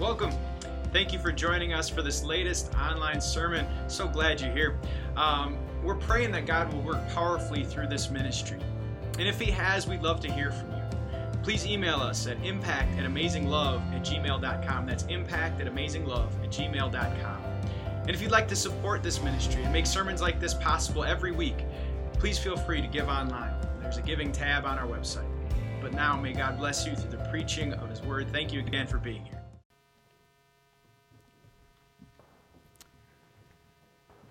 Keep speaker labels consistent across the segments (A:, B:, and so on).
A: Welcome. Thank you for joining us for this latest online sermon. So glad you're here. Um, we're praying that God will work powerfully through this ministry. And if He has, we'd love to hear from you. Please email us at impact at amazinglove at gmail.com. That's impact at amazinglove at gmail.com. And if you'd like to support this ministry and make sermons like this possible every week, please feel free to give online. There's a giving tab on our website. But now, may God bless you through the preaching of His Word. Thank you again for being here.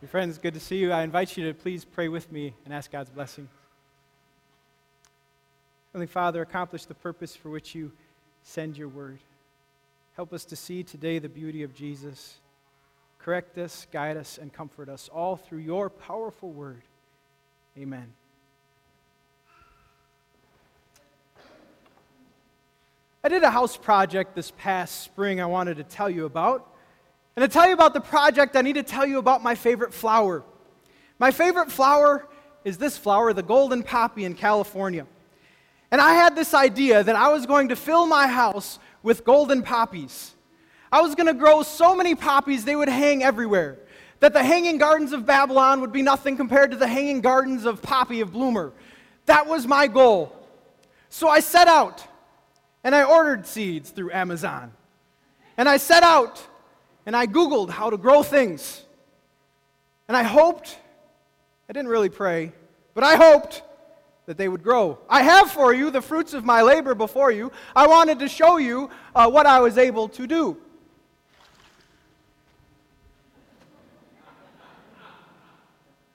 B: Your friends, good to see you. I invite you to please pray with me and ask God's blessing. Heavenly Father, accomplish the purpose for which you send your word. Help us to see today the beauty of Jesus. Correct us, guide us, and comfort us, all through your powerful word. Amen. I did a house project this past spring I wanted to tell you about. And to tell you about the project, I need to tell you about my favorite flower. My favorite flower is this flower, the golden poppy in California. And I had this idea that I was going to fill my house with golden poppies. I was going to grow so many poppies they would hang everywhere. That the hanging gardens of Babylon would be nothing compared to the hanging gardens of Poppy of Bloomer. That was my goal. So I set out and I ordered seeds through Amazon. And I set out and I Googled how to grow things. And I hoped, I didn't really pray, but I hoped that they would grow. I have for you the fruits of my labor before you. I wanted to show you uh, what I was able to do.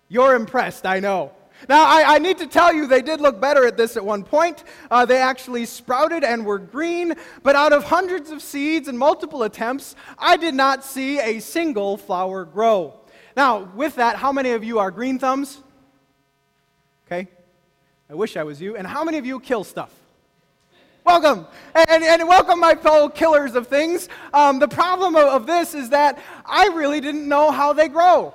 B: You're impressed, I know. Now, I, I, need to tell you, they did look better at this at one point. Uh, they actually sprouted and were green, but out of hundreds of seeds and multiple attempts, I did not see a single flower grow. Now, with that, how many of you are green thumbs? Okay. I wish I was you. And how many of you kill stuff? Welcome. And, and welcome, my fellow killers of things. Um, the problem of, of this is that I really didn't know how they grow.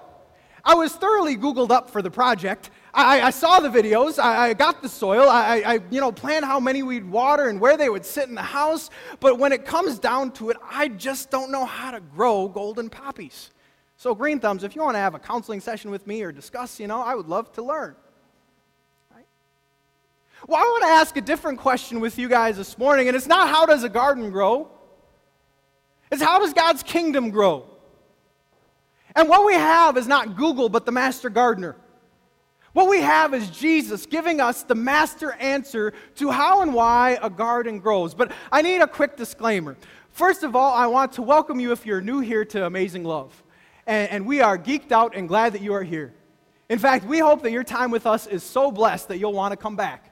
B: I was thoroughly Googled up for the project. I, I saw the videos. I, I got the soil. I, I, you know, planned how many we'd water and where they would sit in the house. But when it comes down to it, I just don't know how to grow golden poppies. So, Green Thumbs, if you want to have a counseling session with me or discuss, you know, I would love to learn. Right? Well, I want to ask a different question with you guys this morning, and it's not how does a garden grow? It's how does God's kingdom grow? And what we have is not Google, but the master gardener. What we have is Jesus giving us the master answer to how and why a garden grows. But I need a quick disclaimer. First of all, I want to welcome you if you're new here to Amazing Love. And, and we are geeked out and glad that you are here. In fact, we hope that your time with us is so blessed that you'll want to come back.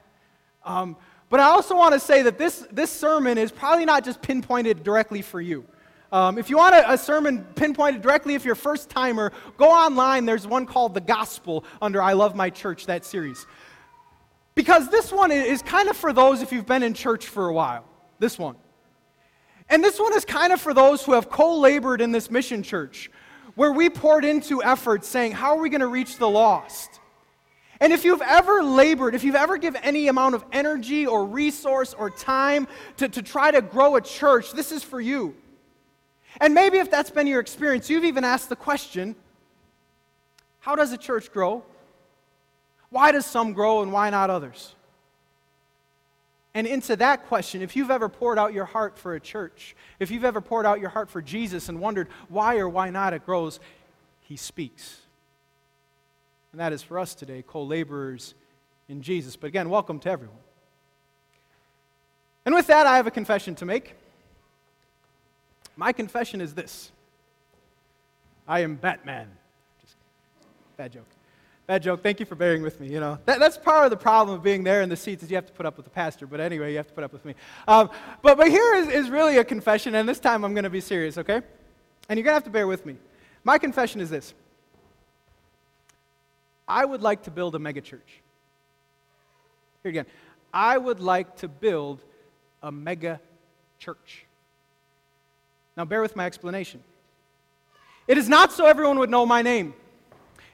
B: Um, but I also want to say that this, this sermon is probably not just pinpointed directly for you. Um, if you want a, a, sermon pinpointed directly, if you're a first timer, go online. There's one called The Gospel under I Love My Church, that series. Because this one is kind of for those if you've been in church for a while. This one. And this one is kind of for those who have co labored in this mission church, where we poured into efforts saying, How are we going to reach the lost? And if you've ever labored, if you've ever given any amount of energy or resource or time to, to try to grow a church, this is for you. And maybe if that's been your experience, you've even asked the question how does a church grow? Why does some grow and why not others? And into that question, if you've ever poured out your heart for a church, if you've ever poured out your heart for Jesus and wondered why or why not it grows, He speaks. And that is for us today, co laborers in Jesus. But again, welcome to everyone. And with that, I have a confession to make. My confession is this I am Batman. Just bad joke. Bad joke. Thank you for bearing with me. You know that, that's part of the problem of being there in the seats is you have to put up with the pastor. But anyway, you have to put up with me. Um, but but here is, is really a confession, and this time I'm going to be serious. Okay, and you're going to have to bear with me. My confession is this. I would like to build a megachurch. Here again. I would like to build a mega church. Now, bear with my explanation. It is not so everyone would know my name.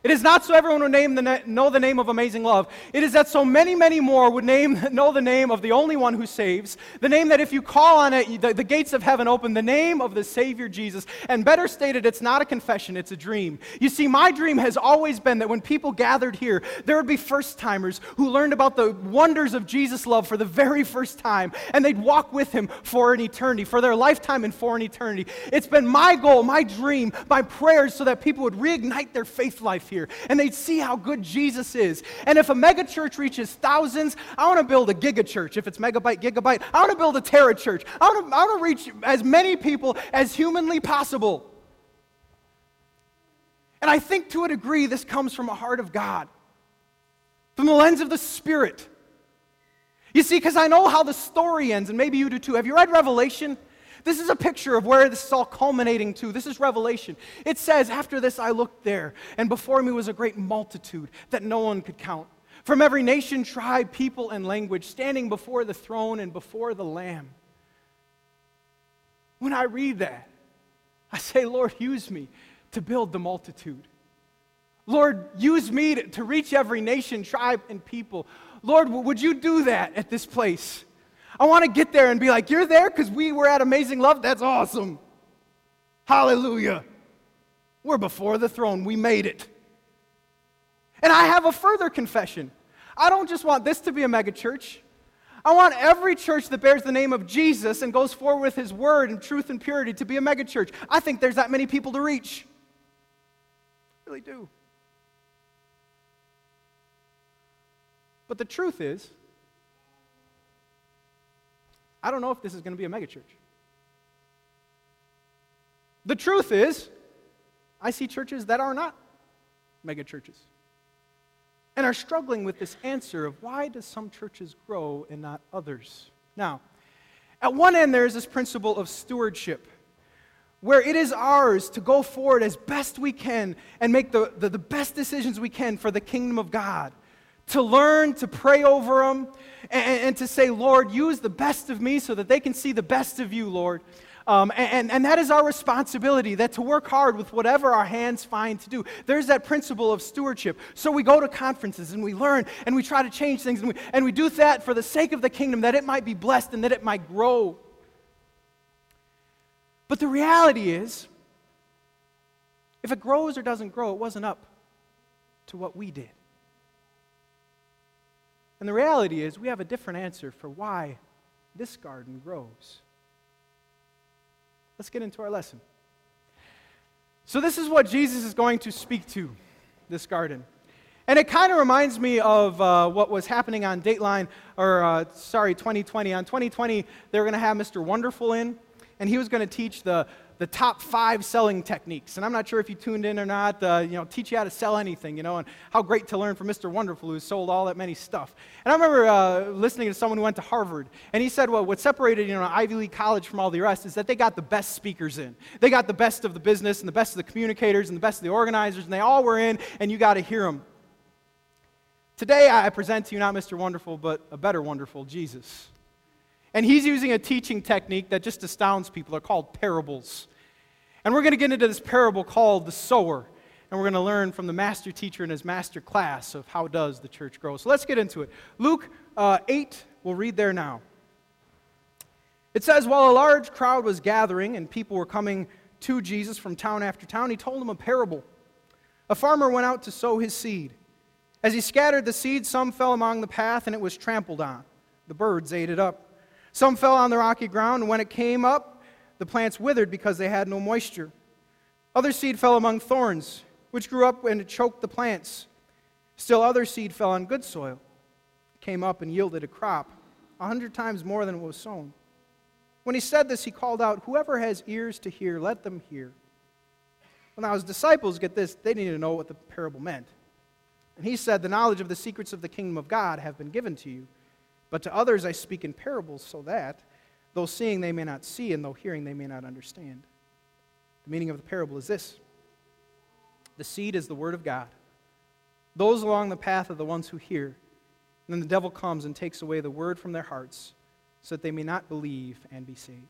B: It is not so everyone would name the na- know the name of amazing love. It is that so many, many more would name, know the name of the only one who saves, the name that if you call on it, the, the gates of heaven open, the name of the Savior Jesus. And better stated, it's not a confession, it's a dream. You see, my dream has always been that when people gathered here, there would be first timers who learned about the wonders of Jesus' love for the very first time, and they'd walk with him for an eternity, for their lifetime and for an eternity. It's been my goal, my dream, my prayers so that people would reignite their faith life here and they'd see how good Jesus is. And if a megachurch reaches thousands, I want to build a gigachurch. If it's megabyte, gigabyte, I want to build a terra church. I want to, I want to reach as many people as humanly possible. And I think to a degree this comes from a heart of God, from the lens of the Spirit. You see, because I know how the story ends, and maybe you do too. Have you read Revelation? This is a picture of where this is all culminating to. This is Revelation. It says, After this I looked there, and before me was a great multitude that no one could count. From every nation, tribe, people, and language, standing before the throne and before the Lamb. When I read that, I say, Lord, use me to build the multitude. Lord, use me to, to reach every nation, tribe, and people. Lord, would you do that at this place? I want to get there and be like, You're there because we were at Amazing Love? That's awesome. Hallelujah. We're before the throne. We made it. And I have a further confession. I don't just want this to be a megachurch. I want every church that bears the name of Jesus and goes forward with his word and truth and purity to be a megachurch. I think there's that many people to reach. I really do. But the truth is, I don't know if this is going to be a megachurch. The truth is, I see churches that are not megachurches and are struggling with this answer of why does some churches grow and not others? Now, at one end, there is this principle of stewardship where it is ours to go forward as best we can and make the, the, the, best decisions we can for the kingdom of God. To learn, to pray over them, and, and, to say, Lord, use the best of me so that they can see the best of you, Lord. Um, and, and that is our responsibility, that to work hard with whatever our hands find to do. There's that principle of stewardship. So we go to conferences and we learn and we try to change things and we, and we do that for the sake of the kingdom, that it might be blessed and that it might grow. But the reality is, if it grows or doesn't grow, it wasn't up to what we did. And the reality is, we have a different answer for why this garden grows. Let's get into our lesson. So, this is what Jesus is going to speak to this garden. And it kind of reminds me of uh, what was happening on Dateline, or uh, sorry, 20/20. On 20/20, they were going to have Mr. Wonderful in, and he was going to teach the the top five selling techniques. And I'm not sure if you tuned in or not, uh, you know, teach you how to sell anything, you know, and how great to learn from Mr. Wonderful, who sold all that many stuff. And I remember uh, listening to someone who went to Harvard, and he said, well, what separated, you know, Ivy League college from all the rest is that they got the best speakers in. They got the best of the business and the best of the communicators and the best of the organizers, and they all were in, and you got to hear them. Today, I present to you not Mr. Wonderful, but a better wonderful, Jesus. And he's using a teaching technique that just astounds people. They're called parables. And we're going to get into this parable called the sower. And we're going to learn from the master teacher in his master class of how does the church grow. So let's get into it. Luke uh, 8, we'll read there now. It says, While a large crowd was gathering and people were coming to Jesus from town after town, he told them a parable. A farmer went out to sow his seed. As he scattered the seed, some fell along the path and it was trampled on. The birds ate it up. Some fell on the rocky ground, and when it came up, the plants withered because they had no moisture. Other seed fell among thorns, which grew up and choked the plants. Still, other seed fell on good soil, came up and yielded a crop, a hundred times more than it was sown. When he said this, he called out, Whoever has ears to hear, let them hear. Well, now his disciples, get this, they needed to know what the parable meant. And he said, The knowledge of the secrets of the kingdom of God have been given to you but to others I speak in parables, so that, though seeing they may not see, and though hearing they may not understand. The meaning of the parable is this The seed is the word of God. Those along the path are the ones who hear. And then the devil comes and takes away the word from their hearts, so that they may not believe and be saved.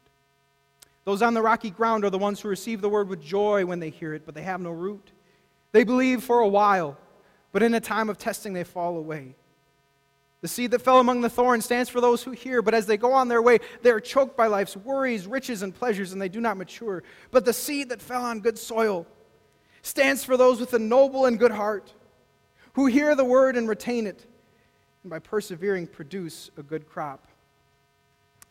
B: Those on the rocky ground are the ones who receive the word with joy when they hear it, but they have no root. They believe for a while, but in a time of testing, they fall away. The seed that fell among the thorns stands for those who hear, but as they go on their way, they are choked by life's worries, riches, and pleasures, and they do not mature. But the seed that fell on good soil stands for those with a noble and good heart, who hear the word and retain it, and by persevering produce a good crop.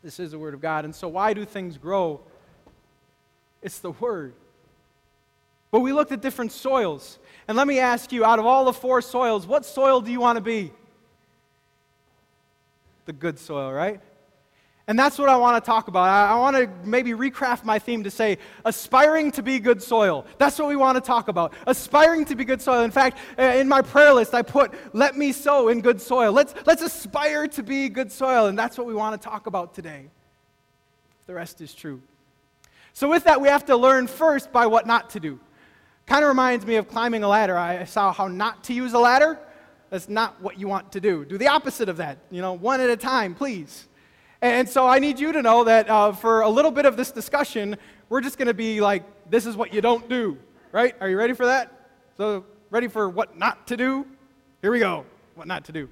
B: This is the word of God. And so, why do things grow? It's the word. But we looked at different soils. And let me ask you out of all the four soils, what soil do you want to be? The good soil, right? And that's what I want to talk about. I, I, want to maybe recraft my theme to say aspiring to be good soil. That's what we want to talk about. Aspiring to be good soil. In fact, uh, in my prayer list, I put, let me sow in good soil. Let's, let's aspire to be good soil. And that's what we want to talk about today. The rest is true. So, with that, we have to learn first by what not to do. Kind of reminds me of climbing a ladder. I saw how not to use a ladder. That's not what you want to do. Do the opposite of that, you know, one at a time, please. And so I need you to know that uh, for a little bit of this discussion, we're just going to be like, this is what you don't do, right? Are you ready for that? So, ready for what not to do? Here we go. What not to do.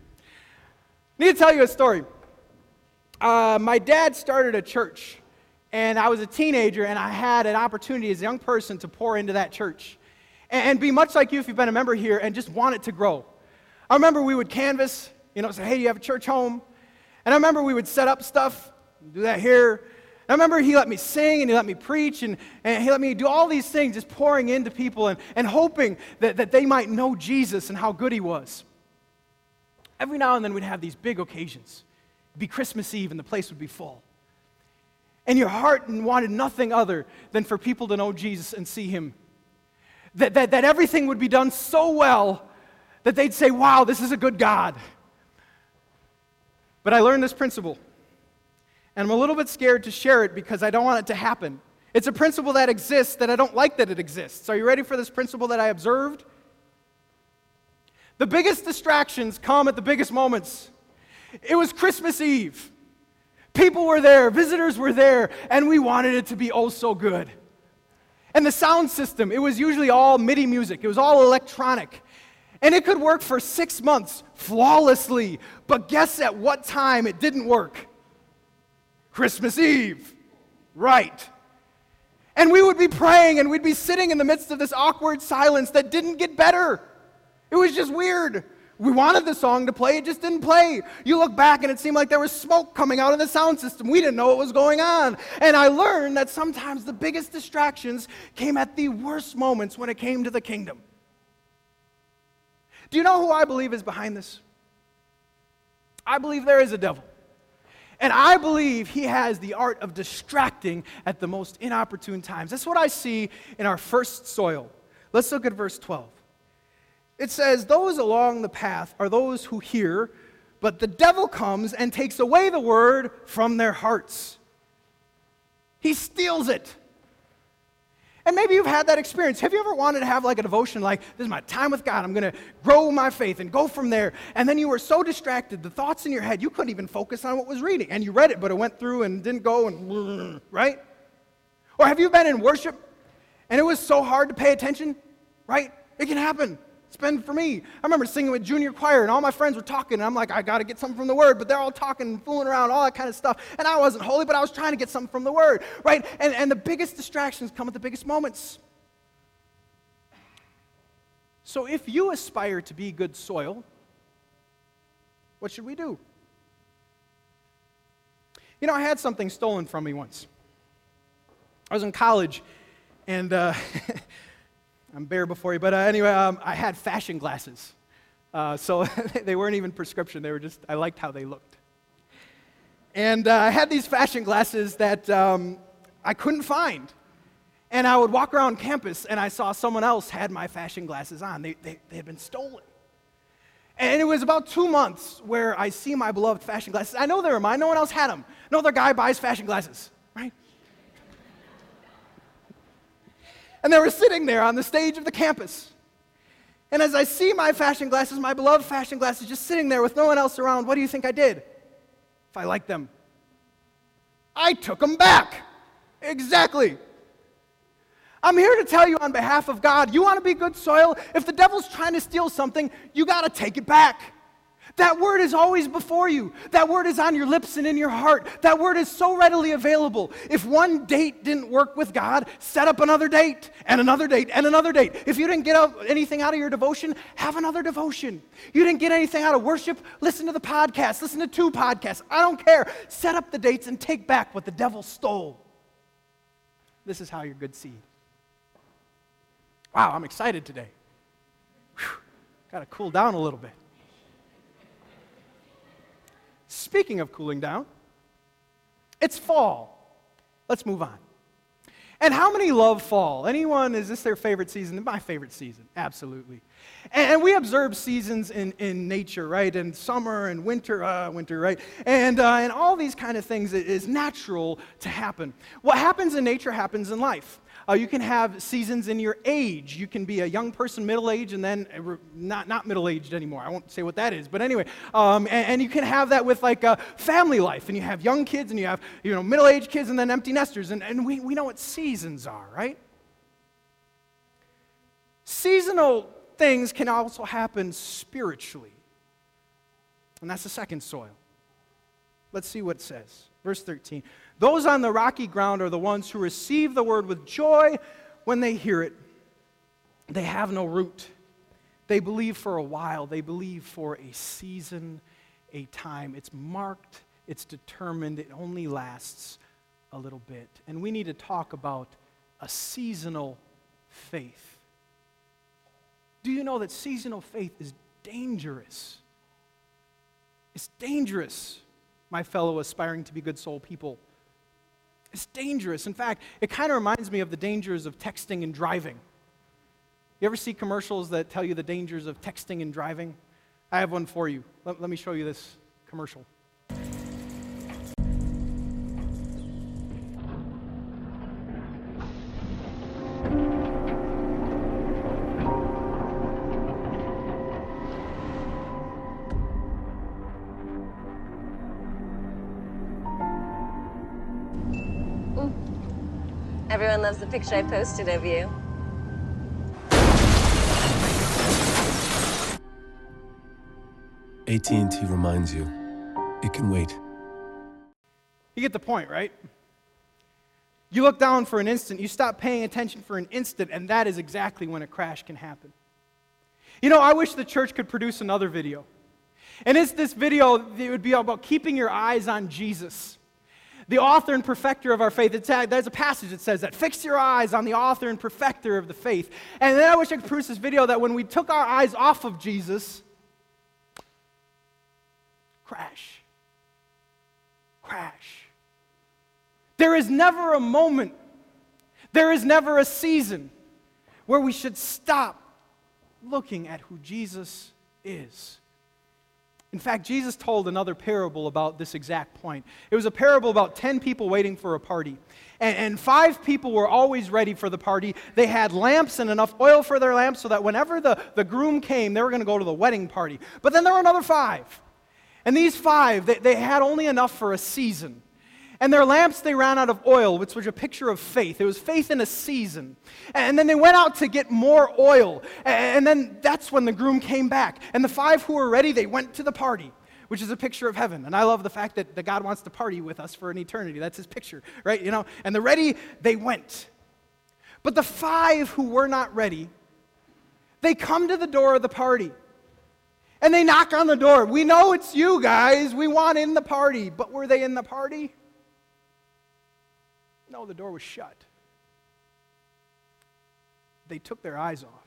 B: Need to tell you a story. Uh, my dad started a church, and I was a teenager, and I had an opportunity as a young person to pour into that church and, and be much like you if you've been a member here and just want it to grow. I remember we would canvas, you know, say, hey, you have a church home? And I remember we would set up stuff, do that here. And I remember he let me sing and he let me preach and, and he let me do all these things, just pouring into people and, and hoping that, that they might know Jesus and how good he was. Every now and then we'd have these big occasions. It'd be Christmas Eve and the place would be full. And your heart wanted nothing other than for people to know Jesus and see him. That, that, that everything would be done so well that they'd say, wow, this is a good God. But I learned this principle, and I'm a little bit scared to share it because I don't want it to happen. It's a principle that exists that I don't like that it exists. Are you ready for this principle that I observed? The biggest distractions come at the biggest moments. It was Christmas Eve. People were there, visitors were there, and we wanted it to be oh so good. And the sound system, it was usually all MIDI music, it was all electronic. And it could work for six months flawlessly. But guess at what time it didn't work? Christmas Eve. Right. And we would be praying and we'd be sitting in the midst of this awkward silence that didn't get better. It was just weird. We wanted the song to play, it just didn't play. You look back and it seemed like there was smoke coming out of the sound system. We didn't know what was going on. And I learned that sometimes the biggest distractions came at the worst moments when it came to the kingdom. Do you know who I believe is behind this? I believe there is a devil. And I believe he has the art of distracting at the most inopportune times. That's what I see in our first soil. Let's look at verse 12. It says, Those along the path are those who hear, but the devil comes and takes away the word from their hearts. He steals it. And maybe you've had that experience. Have you ever wanted to have like a devotion like, this is my time with God, I'm going to grow my faith and go from there? And then you were so distracted, the thoughts in your head, you couldn't even focus on what was reading. And you read it, but it went through and didn't go and, right? Or have you been in worship and it was so hard to pay attention, right? It can happen. Been for me. I remember singing with junior choir, and all my friends were talking, and I'm like, I got to get something from the Word, but they're all talking and fooling around, all that kind of stuff. And I wasn't holy, but I was trying to get something from the Word, right? And, and the biggest distractions come at the biggest moments. So if you aspire to be good soil, what should we do? You know, I had something stolen from me once. I was in college, and uh, I'm bare before you. But uh, anyway, um, I had fashion glasses. Uh, so they weren't even prescription, they were just, I liked how they looked. And uh, I had these fashion glasses that um, I couldn't find. And I would walk around campus and I saw someone else had my fashion glasses on. They, they, they had been stolen. And it was about two months where I see my beloved fashion glasses. I know they're mine, no one else had them. No other guy buys fashion glasses, right? And they were sitting there on the stage of the campus. And as I see my fashion glasses, my beloved fashion glasses, just sitting there with no one else around, what do you think I did? If I liked them, I took them back. Exactly. I'm here to tell you on behalf of God you want to be good soil? If the devil's trying to steal something, you got to take it back. That word is always before you. That word is on your lips and in your heart. That word is so readily available. If one date didn't work with God, set up another date and another date and another date. If you didn't get anything out of your devotion, have another devotion. You didn't get anything out of worship, listen to the podcast, listen to two podcasts. I don't care. Set up the dates and take back what the devil stole. This is how you're good seed. Wow, I'm excited today. Got to cool down a little bit. Speaking of cooling down, it's fall. Let's move on. And how many love fall? Anyone, is this their favorite season? My favorite season, absolutely. And, we observe seasons in, in nature, right? And summer and winter, uh, winter, right? And, uh, and all these kind of things is natural to happen. What happens in nature happens in life. Uh, you can have seasons in your age. You can be a young person, middle age, and then uh, not, not middle aged anymore. I won't say what that is. But anyway, um, and, and, you can have that with like a family life. And you have young kids, and you have you know, middle aged kids, and then empty nesters. And, and we, we know what seasons are, right? Seasonal things can also happen spiritually. And that's the second soil. Let's see what it says. Verse 13. Those on the rocky ground are the ones who receive the word with joy when they hear it. They have no root. They believe for a while, they believe for a season, a time. It's marked, it's determined, it only lasts a little bit. And we need to talk about a seasonal faith. Do you know that seasonal faith is dangerous? It's dangerous, my fellow aspiring to be good soul people. It's dangerous. In fact, it kind of reminds me of the dangers of texting and driving. You ever see commercials that tell you the dangers of texting and driving? I have one for you. Let, let me show you this commercial.
C: The picture I posted of you.
D: AT&T reminds you, it can wait.
B: You get the point, right? You look down for an instant, you stop paying attention for an instant, and that is exactly when a crash can happen. You know, I wish the church could produce another video. And it's this video, that would be about keeping your eyes on Jesus the author and perfecter of our faith. It's, there's a passage that says that. Fix your eyes on the author and perfecter of the faith. And then I wish I could produce this video that when we took our eyes off of Jesus, crash. Crash. There is never a moment, there is never a season where we should stop looking at who Jesus is. In fact, Jesus told another parable about this exact point. It was a parable about 10 people waiting for a party. And, and, five people were always ready for the party. They had lamps and enough oil for their lamps so that whenever the, the groom came, they were going to go to the wedding party. But then there were another five. And these five, they, they had only enough for a season. And their lamps, they ran out of oil, which was a picture of faith. It was faith in a season. And then they went out to get more oil. And then that's when the groom came back. And the five who were ready, they went to the party, which is a picture of heaven. And I love the fact that, that God wants to party with us for an eternity. That's his picture, right? You know, and the ready, they went. But the five who were not ready, they come to the door of the party. And they knock on the door. We know it's you guys. We want in the party. But were they in the party? No, the door was shut. They took their eyes off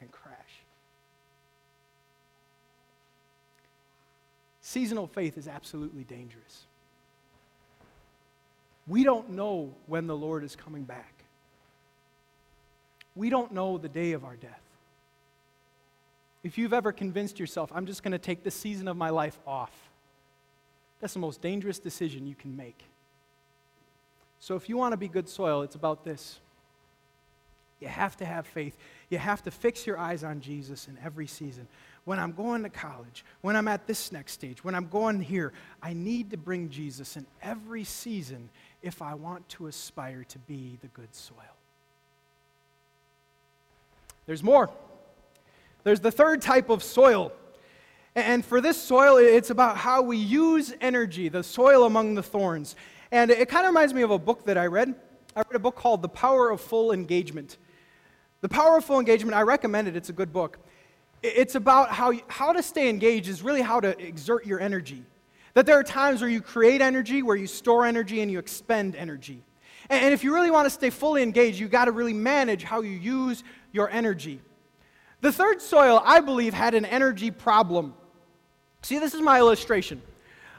B: and crashed. Seasonal faith is absolutely dangerous. We don't know when the Lord is coming back. We don't know the day of our death. If you've ever convinced yourself, I'm just going to take this season of my life off, that's the most dangerous decision you can make. So, if you want to be good soil, it's about this. You have to have faith. You have to fix your eyes on Jesus in every season. When I'm going to college, when I'm at this next stage, when I'm going here, I need to bring Jesus in every season if I want to aspire to be the good soil. There's more. There's the third type of soil. And for this soil, it's about how we use energy, the soil among the thorns. And it kind of reminds me of a book that I read. I read a book called The Power of Full Engagement. The Power of Full Engagement, I recommend it, it's a good book. It's about how, how to stay engaged, is really how to exert your energy. That there are times where you create energy, where you store energy, and you expend energy. And if you really want to stay fully engaged, you've got to really manage how you use your energy. The third soil, I believe, had an energy problem. See, this is my illustration.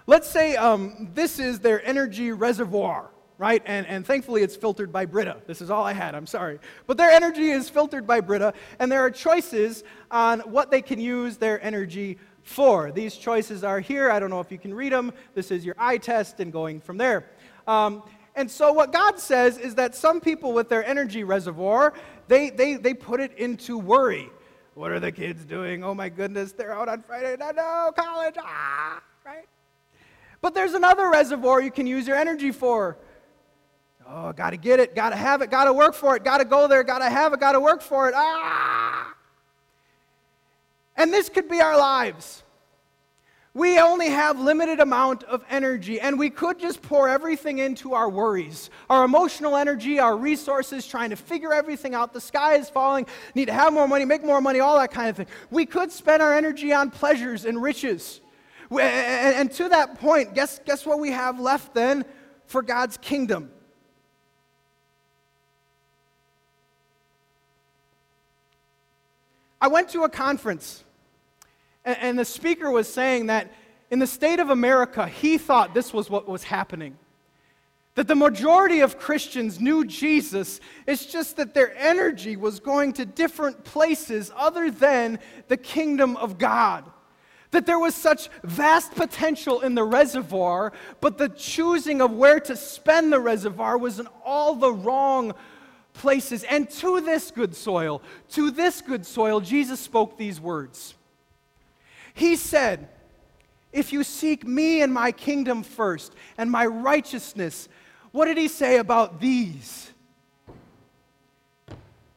B: Let's say um, this is their energy reservoir, right? And, and thankfully it's filtered by Brita. This is all I had, I'm sorry. But their energy is filtered by Brita, and there are choices on what they can use their energy for. These choices are here. I don't know if you can read them. This is your eye test and going from there. Um, and so, what God says is that some people with their energy reservoir, they, they, they put it into worry. What are the kids doing? Oh my goodness, they're out on Friday. No, no, college. Ah, right? But there's another reservoir you can use your energy for. Oh, got to get it, got to have it, got to work for it, got to go there, got to have it, got to work for it. Ah! And this could be our lives. We only have limited amount of energy and we could just pour everything into our worries, our emotional energy, our resources trying to figure everything out. The sky is falling, need to have more money, make more money, all that kind of thing. We could spend our energy on pleasures and riches. And to that point, guess, guess what we have left then for God's kingdom? I went to a conference and, and the speaker was saying that in the state of America, he thought this was what was happening. That the majority of Christians knew Jesus, it's just that their energy was going to different places other than the kingdom of God. That there was such vast potential in the reservoir, but the choosing of where to spend the reservoir was in all the wrong places. And to this good soil, to this good soil, Jesus spoke these words. He said, If you seek me and my kingdom first and my righteousness, what did he say about these?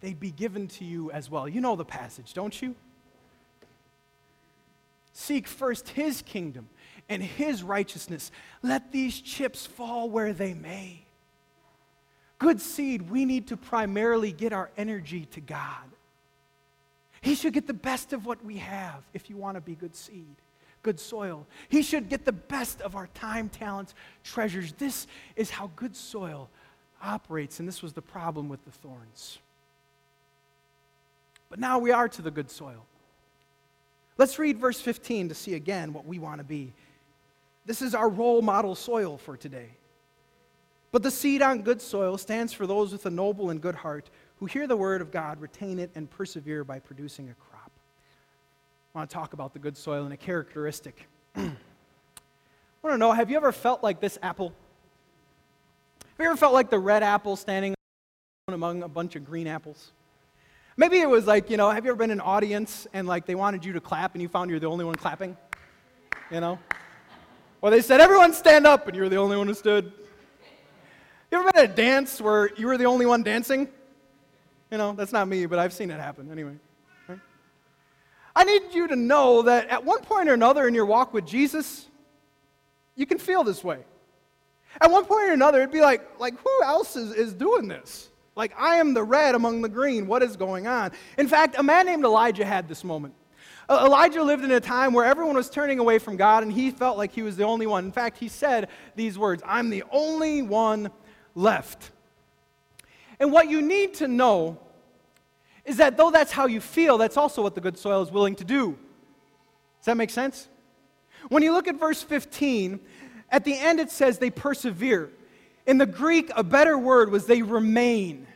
B: They'd be given to you as well. You know the passage, don't you? Seek first his kingdom and his righteousness. Let these chips fall where they may. Good seed, we need to primarily get our energy to God. He should get the best of what we have if you want to be good seed, good soil. He should get the best of our time, talents, treasures. This is how good soil operates, and this was the problem with the thorns. But now we are to the good soil. Let's read verse 15 to see again what we want to be. This is our role model soil for today. But the seed on good soil stands for those with a noble and good heart who hear the word of God, retain it, and persevere by producing a crop. I want to talk about the good soil and a characteristic. I want to know have you ever felt like this apple? Have you ever felt like the red apple standing among a bunch of green apples? Maybe it was like, you know, have you ever been in an audience and like they wanted you to clap and you found you're the only one clapping? You know? Or they said, everyone stand up and you're the only one who stood. You ever been at a dance where you were the only one dancing? You know, that's not me, but I've seen it happen anyway. I need you to know that at one point or another in your walk with Jesus, you can feel this way. At one point or another, it'd be like, like who else is, is doing this? Like, I am the red among the green. What is going on? In fact, a man named Elijah had this moment. Uh, Elijah lived in a time where everyone was turning away from God, and he felt like he was the only one. In fact, he said these words I'm the only one left. And what you need to know is that though that's how you feel, that's also what the good soil is willing to do. Does that make sense? When you look at verse 15, at the end it says they persevere. In the Greek, a better word was they remain.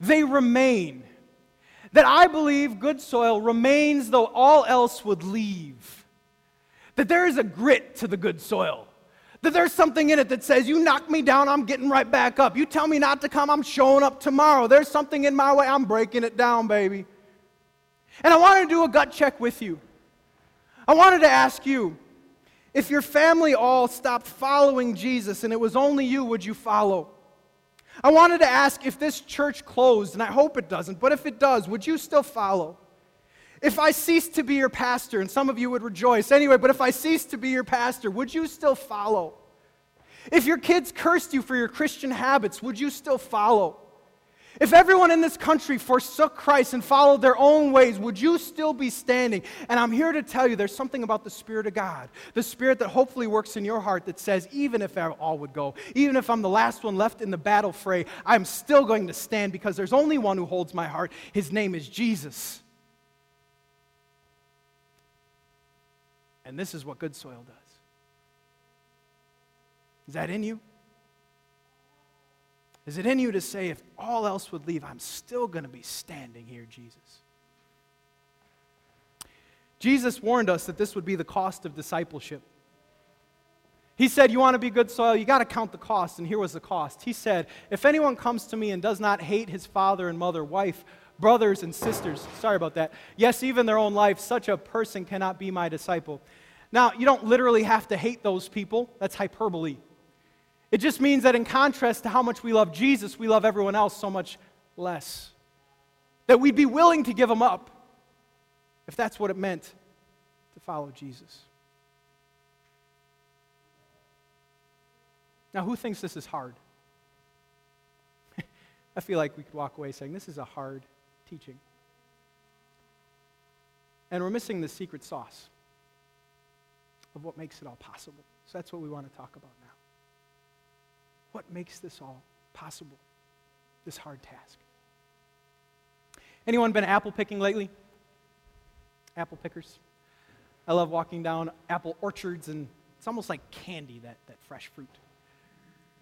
B: They remain. That I believe good soil remains though all else would leave. That there is a grit to the good soil. That there's something in it that says, You knock me down, I'm getting right back up. You tell me not to come, I'm showing up tomorrow. There's something in my way, I'm breaking it down, baby. And I wanted to do a gut check with you. I wanted to ask you If your family all stopped following Jesus and it was only you, would you follow? I wanted to ask if this church closed, and I hope it doesn't, but if it does, would you still follow? If I ceased to be your pastor, and some of you would rejoice anyway, but if I ceased to be your pastor, would you still follow? If your kids cursed you for your Christian habits, would you still follow? If everyone in this country forsook Christ and followed their own ways, would you still be standing? And I'm here to tell you there's something about the Spirit of God, the Spirit that hopefully works in your heart that says, even if all would go, even if I'm the last one left in the battle fray, I'm still going to stand because there's only one who holds my heart. His name is Jesus. And this is what good soil does. Is that in you? Is it in you to say, if all else would leave, I'm still going to be standing here, Jesus? Jesus warned us that this would be the cost of discipleship. He said, You want to be good soil? You got to count the cost. And here was the cost. He said, If anyone comes to me and does not hate his father and mother, wife, brothers and sisters, sorry about that, yes, even their own life, such a person cannot be my disciple. Now, you don't literally have to hate those people, that's hyperbole. It just means that in contrast to how much we love Jesus, we love everyone else so much less. That we'd be willing to give them up if that's what it meant to follow Jesus. Now, who thinks this is hard? I feel like we could walk away saying, This is a hard teaching. And we're missing the secret sauce of what makes it all possible. So that's what we want to talk about now. What makes this all possible? This hard task. Anyone been apple picking lately? Apple pickers? I love walking down apple orchards, and it's almost like candy, that, that fresh fruit.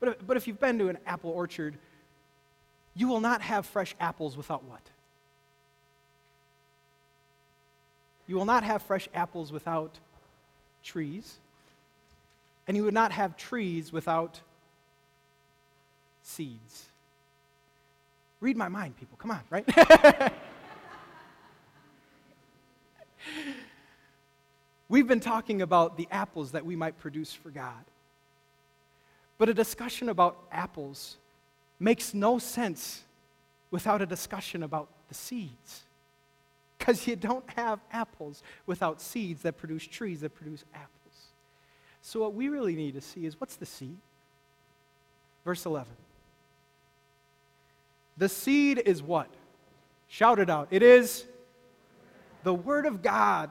B: But but if you've been to an apple orchard, you will not have fresh apples without what? You will not have fresh apples without trees. And you would not have trees without seeds. Read my mind, people. Come on, right? We've been talking about the apples that we might produce for God. But a discussion about apples makes no sense without a discussion about the seeds. Because you don't have apples without seeds that produce trees that produce apples. So, what we really need to see is what's the seed? Verse 11. The seed is what? Shout it out. It is the Word of God.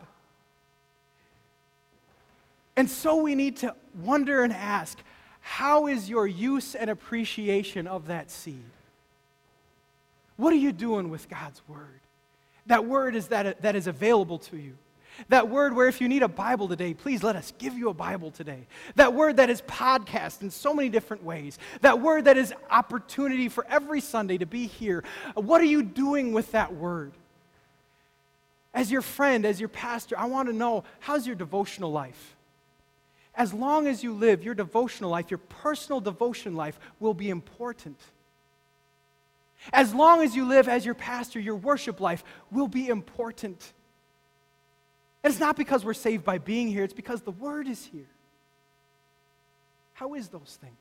B: And so we need to wonder and ask how is your use and appreciation of that seed? What are you doing with God's Word? That Word is that, that is available to you. That word where if you need a Bible today, please let us give you a Bible today. That word that is podcast in so many different ways. That word that is opportunity for every Sunday to be here. What are you doing with that word? As your friend, as your pastor, I want to know how's your devotional life? As long as you live, your devotional life, your personal devotion life will be important. As long as you live as your pastor, your worship life will be important. And it's not because we're saved by being here, it's because the Word is here. How is those things?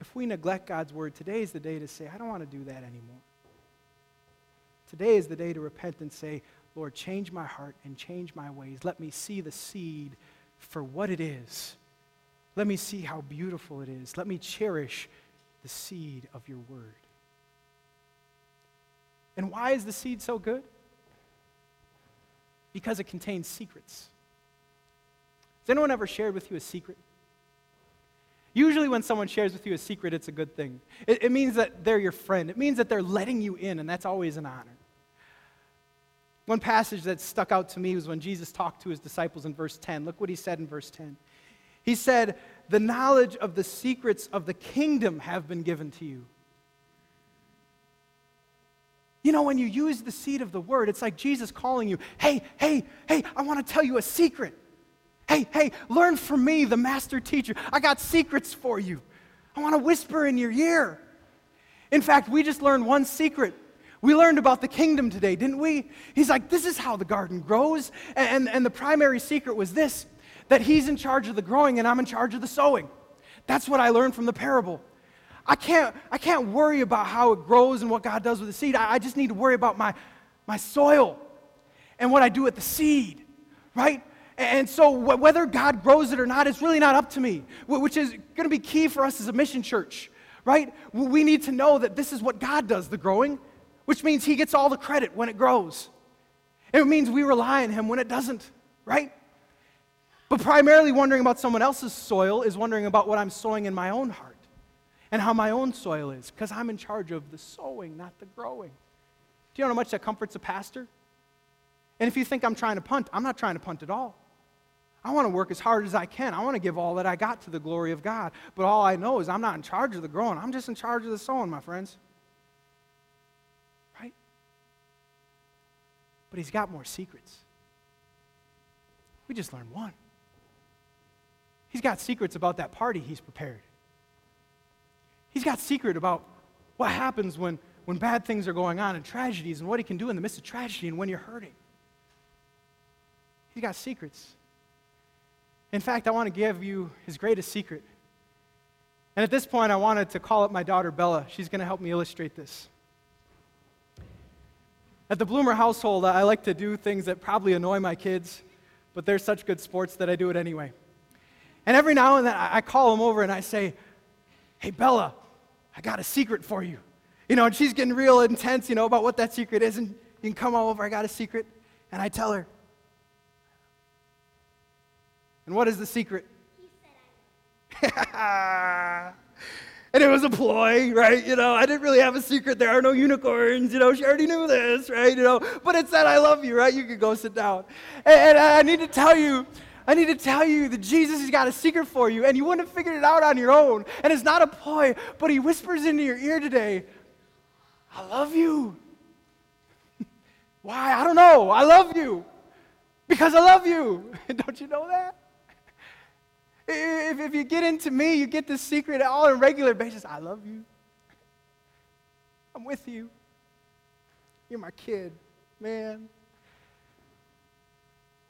B: If we neglect God's Word, today is the day to say, I don't want to do that anymore. Today is the day to repent and say, Lord, change my heart and change my ways. Let me see the seed for what it is. Let me see how beautiful it is. Let me cherish the seed of your word. And why is the seed so good? Because it contains secrets. Has anyone ever shared with you a secret? Usually, when someone shares with you a secret, it's a good thing. It, it, means that they're your friend, it means that they're letting you in, and that's always an honor. One passage that stuck out to me was when Jesus talked to his disciples in verse 10. Look what he said in verse 10. He said, The knowledge of the secrets of the kingdom have been given to you. You know, when you use the seed of the word, it's like Jesus calling you, hey, hey, hey, I want to tell you a secret. Hey, hey, learn from me, the master teacher. I got secrets for you. I want to whisper in your ear. In fact, we just learned one secret. We learned about the kingdom today, didn't we? He's like, this is how the garden grows. And, and the primary secret was this that he's in charge of the growing and I'm in charge of the sowing. That's what I learned from the parable. I can't, I can't worry about how it grows and what God does with the seed. I, I just need to worry about my, my soil and what I do with the seed, right? And so, whether God grows it or not, it's really not up to me, which is going to be key for us as a mission church, right? We need to know that this is what God does, the growing, which means He gets all the credit when it grows. It means we rely on Him when it doesn't, right? But primarily wondering about someone else's soil is wondering about what I'm sowing in my own heart and how my own soil is, because I'm in charge of the sowing, not the growing. Do you know how much that comforts a pastor? And if you think I'm trying to punt, I'm not trying to punt at all. I want to work as hard as I can. I want to give all that I got to the glory of God. But all I know is I'm not in charge of the growing. I'm just in charge of the sowing, my friends. Right? But he's got more secrets. We just learned one. He's got secrets about that party he's prepared. He's got secret about what happens when, when bad things are going on and tragedies and what he can do in the midst of tragedy and when you're hurting. He's got secrets. In fact, I want to give you his greatest secret. And at this point, I wanted to call up my daughter Bella. She's going to help me illustrate this. At the Bloomer household, I like to do things that probably annoy my kids, but they're such good sports that I do it anyway. And every now and then, I call them over and I say, Hey, Bella, I got a secret for you. You know, and she's getting real intense, you know, about what that secret is. And you can come over, I got a secret. And I tell her, and what is the secret? and it was a ploy, right? You know, I didn't really have a secret. There are no unicorns. You know, she already knew this, right? You know, but it said, I love you, right? You can go sit down. And, and I need to tell you, I need to tell you that Jesus has got a secret for you, and you wouldn't have figured it out on your own. And it's not a ploy, but he whispers into your ear today, I love you. Why? I don't know. I love you. Because I love you. don't you know that? If, if you get into me, you get this secret all on a regular basis. I love you. I'm with you. You're my kid, man.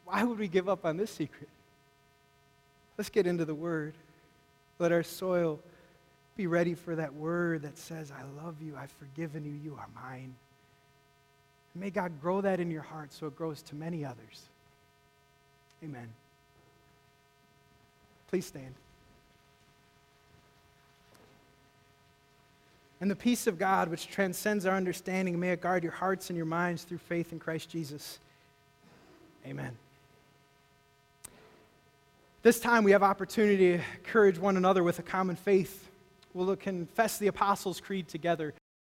B: Why would we give up on this secret? Let's get into the Word. Let our soil be ready for that word that says, I love you, I've forgiven you, you are mine. may God grow that in your heart so it grows to many others. Amen. Please stand. And the peace of God, which transcends our understanding, may it guard your hearts and your minds through faith in Christ Jesus. Amen. This time we have opportunity to encourage one another with a common faith. We'll confess the Apostles' Creed together.